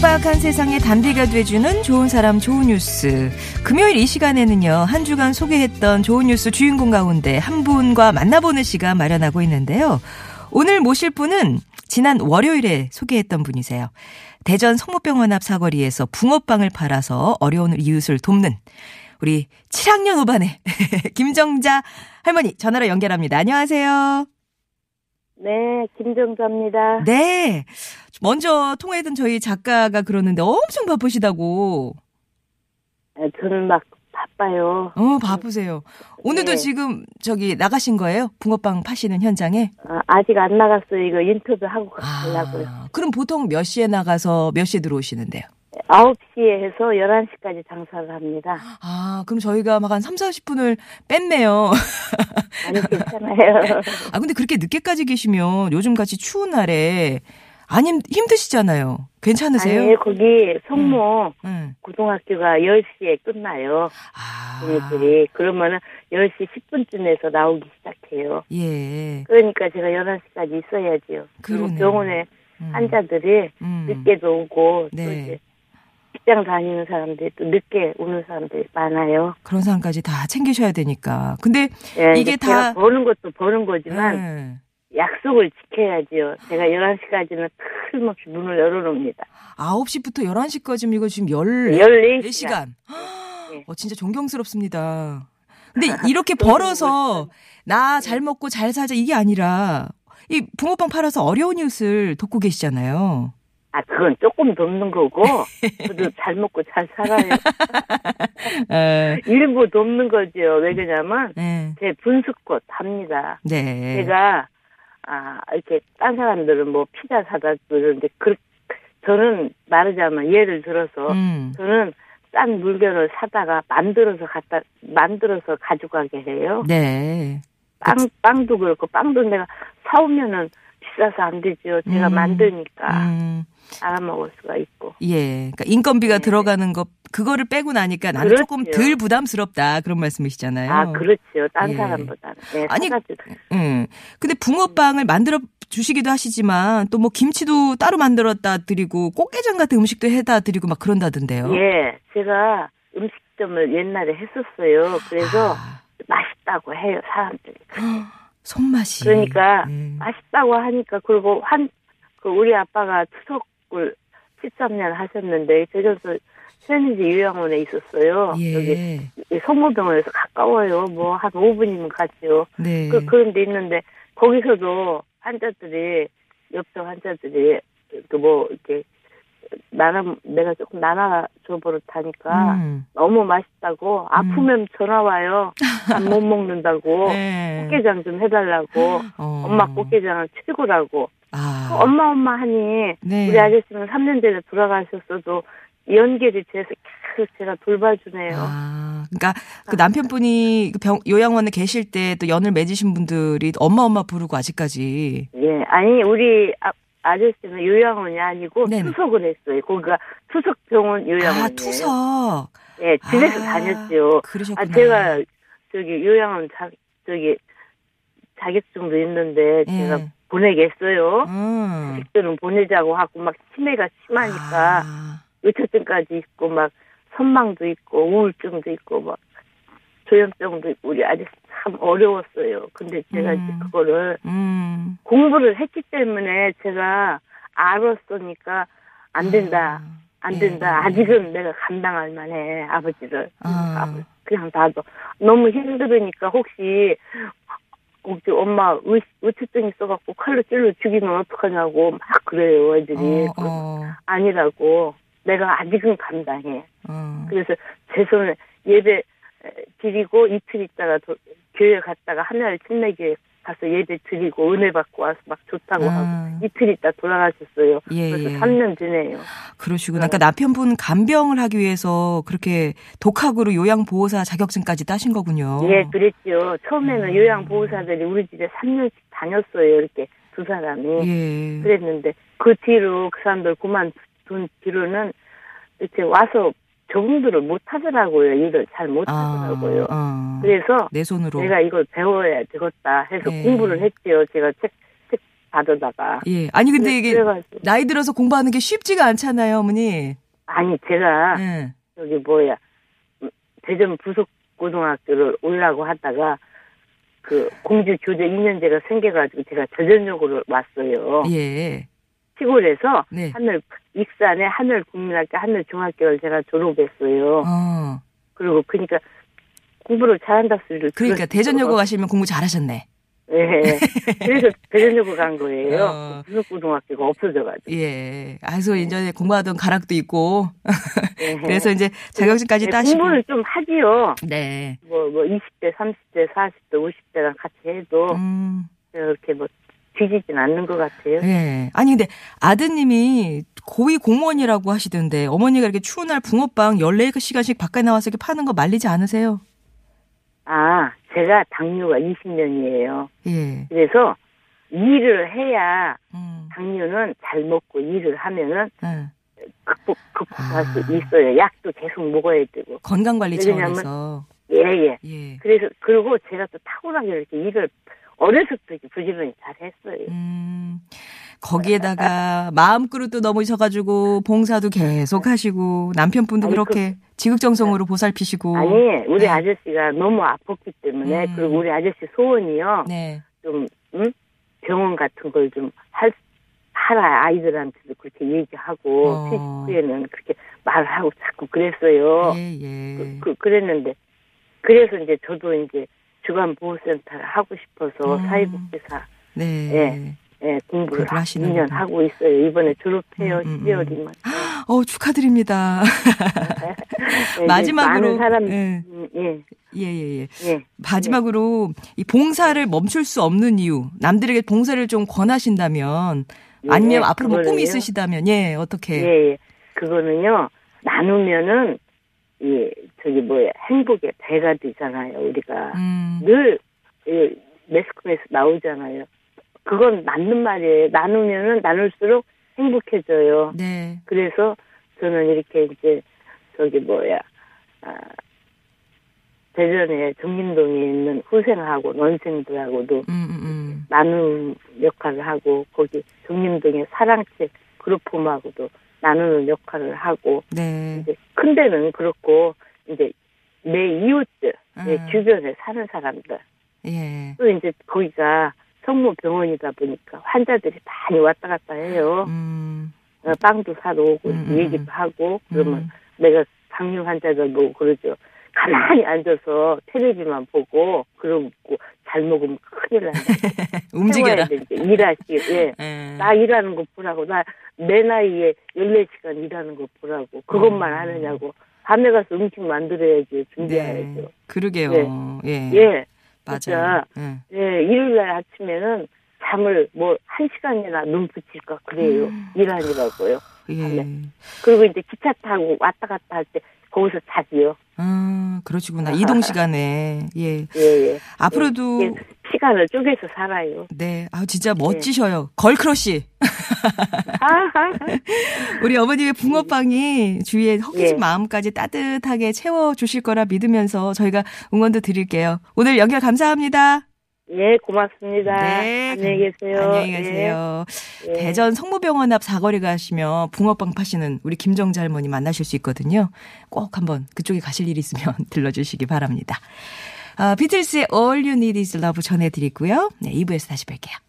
빡빡한 세상에 단비가 돼주는 좋은 사람 좋은 뉴스. 금요일 이 시간에는요, 한 주간 소개했던 좋은 뉴스 주인공 가운데 한 분과 만나보는 시간 마련하고 있는데요. 오늘 모실 분은 지난 월요일에 소개했던 분이세요. 대전 성모병원 앞 사거리에서 붕어빵을 팔아서 어려운 이웃을 돕는 우리 7학년 5반의 김정자 할머니 전화로 연결합니다. 안녕하세요. 네, 김정자입니다. 네. 먼저 통화했던 저희 작가가 그러는데 엄청 바쁘시다고. 네, 저는 막 바빠요. 어, 바쁘세요. 오늘도 네. 지금 저기 나가신 거예요? 붕어빵 파시는 현장에? 아, 아직 안 나갔어요. 이거 인터뷰 하고 가려고요. 아, 그럼 보통 몇 시에 나가서 몇 시에 들어오시는데요? 9시에 해서 11시까지 장사를 합니다. 아, 그럼 저희가 막 한 3, 40분을 뺐네요. 아니, 괜찮아요. 아, 근데 그렇게 늦게까지 계시면 요즘 같이 추운 날에 아니 힘드시잖아요. 괜찮으세요? 아니, 거기 성모 응. 고등학교가 10시에 끝나요. 아. 얘네들이. 그러면은 10시 10분쯤에서 나오기 시작해요. 예. 그러니까 제가 11시까지 있어야지요. 그리고. 병원에 음. 환자들이 음. 늦게도 오고 또 네. 이제 직장 다니는 사람들이 또 늦게 오는 사람들이 많아요. 그런 사람까지 다 챙기셔야 되니까. 근데 예, 이게 다- 버는 것도 버는 거지만 네. 약속을 지켜야지요. 제가 11시까지는 틀림없이 문을 열어놓습니다. 9시부터 11시까지면 이거 지금 14시간. 14시간. 네. 어, 진짜 존경스럽습니다. 근데 이렇게 벌어서 나 잘 먹고 잘 살자 이게 아니라 이 붕어빵 팔아서 어려운 이웃을 돕고 계시잖아요. 아, 그건 조금 돕는 거고, 저도 잘 먹고 잘 살아요. 에, 일부 돕는 거죠. 왜 그러냐면, 네. 제 분수꽃 합니다. 네. 제가, 아, 이렇게, 딴 사람들은 뭐 피자 사다 주는데, 그, 저는 말하자면 예를 들어서, 음. 저는 싼 물건을 사다가 만들어서 갖다, 만들어서 가져가게 해요. 네. 빵, 빵도 그렇고, 빵도 내가 사오면은 비싸서 안 되죠. 제가 음. 만드니까 음. 알아먹을 수가 있고. 예. 그러니까 인건비가 네. 들어가는 거 그거를 빼고 나니까 나는 그렇죠. 조금 덜 부담스럽다 그런 말씀이시잖아요. 아, 그렇죠. 딴 예. 사람보다는. 네, 아니, 사가지고. 응. 근데 붕어빵을 만들어 주시기도 하시지만 또 뭐 김치도 따로 만들었다 드리고 꽃게장 같은 음식도 해다 드리고 막 그런다던데요. 예, 제가 음식점을 옛날에 했었어요. 그래서 아, 맛있다고 해요, 사람들이. 손맛이. 그러니까 음. 맛있다고 하니까 그리고 한 그 우리 아빠가 추석 을 13년 하셨는데 제주도 세니지 요양원에 있었어요. 여기 예. 성모병원에서 가까워요. 뭐 한 5분이면 가죠. 네. 그 그런 데 있는데 거기서도 환자들이 옆에 환자들이 그 뭐 이렇게 나눠 내가 조금 나눠 줘 버릇하니까 음. 너무 맛있다고 아프면 전화 와요. 안 못 먹는다고 네. 꽃게장 좀 해달라고 어. 엄마 꽃게장은 최고라고 아. 그 엄마 엄마 하니 네. 우리 아저씨는 3년 전에 돌아가셨어도 연결이 돼서 계속 제가 돌봐주네요. 아, 그러니까 그 남편분이 그 병, 요양원에 계실 때 또 연을 맺으신 분들이 엄마 엄마 부르고 아직까지 예, 아니 우리 아, 아저씨는 요양원이 아니고 네네. 투석을 했어요. 거기가 투석병원 요양원이에요. 아 투석 예, 집에서 아, 다녔죠. 그러셨구나. 아 제가 저기 요양원 자 저기 자격증도 있는데 예. 제가 보내겠어요. 음. 직도는 보내자고 하고 막 치매가 심하니까 아, 의처증까지 있고 막 선망도 있고 우울증도 있고 막 조현병도 있고 우리 아저씨 참 어려웠어요. 근데 제가 음. 이제 그거를 음. 공부를 했기 때문에 제가 알았으니까 안 된다. 안 예. 된다. 아직은 내가 감당할 만해. 아버지를. 아. 그냥 놔둬. 너무 힘들으니까 혹시 혹시 엄마 의, 의처증 있어갖고 칼로 찔러 죽이면 어떡하냐고 막 그래요 애들이. 어, 어, 아니라고. 내가 아직은 감당해. 어. 그래서 제 손에 예배 에, 드리고 이틀 있다가 도- 교회 갔다가 하늘 침례교회 가서 예배 드리고 은혜 받고 와서 막 좋다고 아. 하고 이틀 있다 돌아가셨어요. 예, 그래서 예. 3년 지내요. 그러시구나. 그러니까 남편분 간병을 하기 위해서 그렇게 독학으로 요양보호사 자격증까지 따신 거군요. 예, 그랬죠. 처음에는 음. 요양보호사들이 우리 집에 3년씩 다녔어요. 이렇게 두 사람이. 예. 그랬는데 그 뒤로 그 사람들 그만둔 뒤로는 이렇게 와서 적응들을 못 하더라고요. 일을 잘 못 하더라고요. 아. 그래서 내 손으로. 내가 이걸 배워야 되겠다 해서 예. 공부를 했지요. 제가 책, 책 받아다가. 예. 아니 근데 이게 그래가지고 나이 들어서 공부하는 게 쉽지가 않잖아요, 어머니. 아니 제가 예. 저기 뭐야 음, 대전 부속 고등학교를 오려고 하다가 그 공주 교재 2년제가 생겨가지고 제가 대전역으로 왔어요. 예. 시골에서 네. 하늘 익산의 하늘 국민학교 하늘 중학교를 제가 졸업했어요. 어. 그리고 그러니까 공부를 잘한다 소리를 그러니까. 대전여고 가시면 공부 잘하셨네. 예. 그래서 대전여고 간 거예요. 어. 부속고등학교가 없어져가지고. 예. 아서 예전에 공부하던 가락도 있고. 예. 그래서 이제 자격증까지 네, 따시고. 공부는 좀 하지요. 네. 뭐, 뭐, 20대, 30대, 40대, 50대랑 같이 해도, 음. 그렇게 뭐, 뒤지진 않는 것 같아요. 예. 아니 근데 아드님이 고위 공무원이라고 하시던데 어머니가 이렇게 추운 날 붕어빵 14시간씩 바깥에 나와서 이렇게 파는 거 말리지 않으세요? 아, 제가 당뇨가 20년이에요. 예. 그래서, 일을 해야, 음. 당뇨는 잘 먹고 일을 하면은, 예. 극복, 극복할 아. 수 있어요. 약도 계속 먹어야 되고. 건강 관리 차원에서. 예, 예. 예. 그래서, 그리고 제가 또 탁월하게 이렇게 일을, 어려서부터 이렇게 부지런히 잘 했어요. 음. 거기에다가 마음그릇도 넘으셔가지고 봉사도 계속 하시고 남편분도 아니, 그렇게 지극정성으로 보살피시고. 아니, 우리 네. 아저씨가 너무 아팠기 때문에, 음. 그리고 우리 아저씨 소원이요. 네. 좀, 응? 병원 같은 걸 좀 할, 하라, 아이들한테도 그렇게 얘기하고, 어. 퇴직 후에는 그렇게 말을 하고 자꾸 그랬어요. 예, 예. 그, 그, 그랬는데, 그래서 이제 저도 이제 주간보호센터를 하고 싶어서 음. 사회복지사, 네. 예. 예, 공부를 하시는구나. 2년 하고 있어요. 이번에 졸업해요, 음, 음, 음. 12월이면. 어, 축하드립니다. 예, 마지막으로. 많은 사람, 예. 음, 예, 예, 예, 예. 예. 마지막으로 이 봉사를 멈출 수 없는 이유, 남들에게 봉사를 좀 권하신다면, 예, 아니면 앞으로 뭐 꿈이. 있으시다면, 예, 어떻게? 예, 예. 그거는요, 나누면은, 예, 저기 뭐야, 행복의 배가 되잖아요, 우리가. 음, 늘, 예, 매스컴에서 나오잖아요. 그건 맞는 말이에요. 나누면은 나눌수록 행복해져요. 네. 그래서 저는 이렇게 이제, 저기 뭐야, 아, 대전에 정림동에 있는 후생하고 논생들하고도 음, 음, 음. 나누는 역할을 하고 거기 정림동의 사랑책 그룹홈하고도 나누는 역할을 하고 네. 이제 큰 데는 그렇고 이제 내 이웃들 내 음. 주변에 사는 사람들 예. 또 이제 거기가 성모 병원이다 보니까 환자들이 많이 왔다 갔다 해요. 음, 어, 빵도 사러 오고 음, 음, 얘기도 음. 하고 그러면 음. 내가 당뇨 환자들 보고 그러죠. 가만히 앉아서 텔레비만 보고 그러고 잘 먹으면 큰일 난다. 움직여라. 일하시, 예. 예. 나 일하는 거 보라고. 나 내 나이에 14시간 일하는 거 보라고. 그것만 음. 하느냐고. 밤에 가서 음식 만들어야지, 준비해야죠. 네. 그러게요. 예. 예. 맞아요. 진짜. 예. 예, 일요일날 아침에는 잠을 뭐 한 시간이나 눈 붙일까 그래요. 음. 일하느라고요. 예. 그리고 이제 기차 타고 왔다 갔다 할 때 거기서 자지요. 아, 그러시구나. 이동 시간에. 예. 예, 예. 앞으로도 예, 시간을 쪼개서 살아요. 네. 아, 진짜 멋지셔요. Girl crush. 아하. 우리 어머님의 붕어빵이 주위에 허기진 예. 마음까지 따뜻하게 채워 주실 거라 믿으면서 저희가 응원도 드릴게요. 오늘 연결 감사합니다. 예, 고맙습니다. 네. 안녕히 계세요. 안녕히 계세요. 예. 대전 성모병원 앞 사거리 가시면 붕어빵 파시는 우리 김정자 할머니 만나실 수 있거든요. 꼭 한번 그쪽에 가실 일 있으면 들러주시기 바랍니다. 아, 비틀스의 All You Need Is Love 전해드리고요. 네, 2부에서 다시 뵐게요.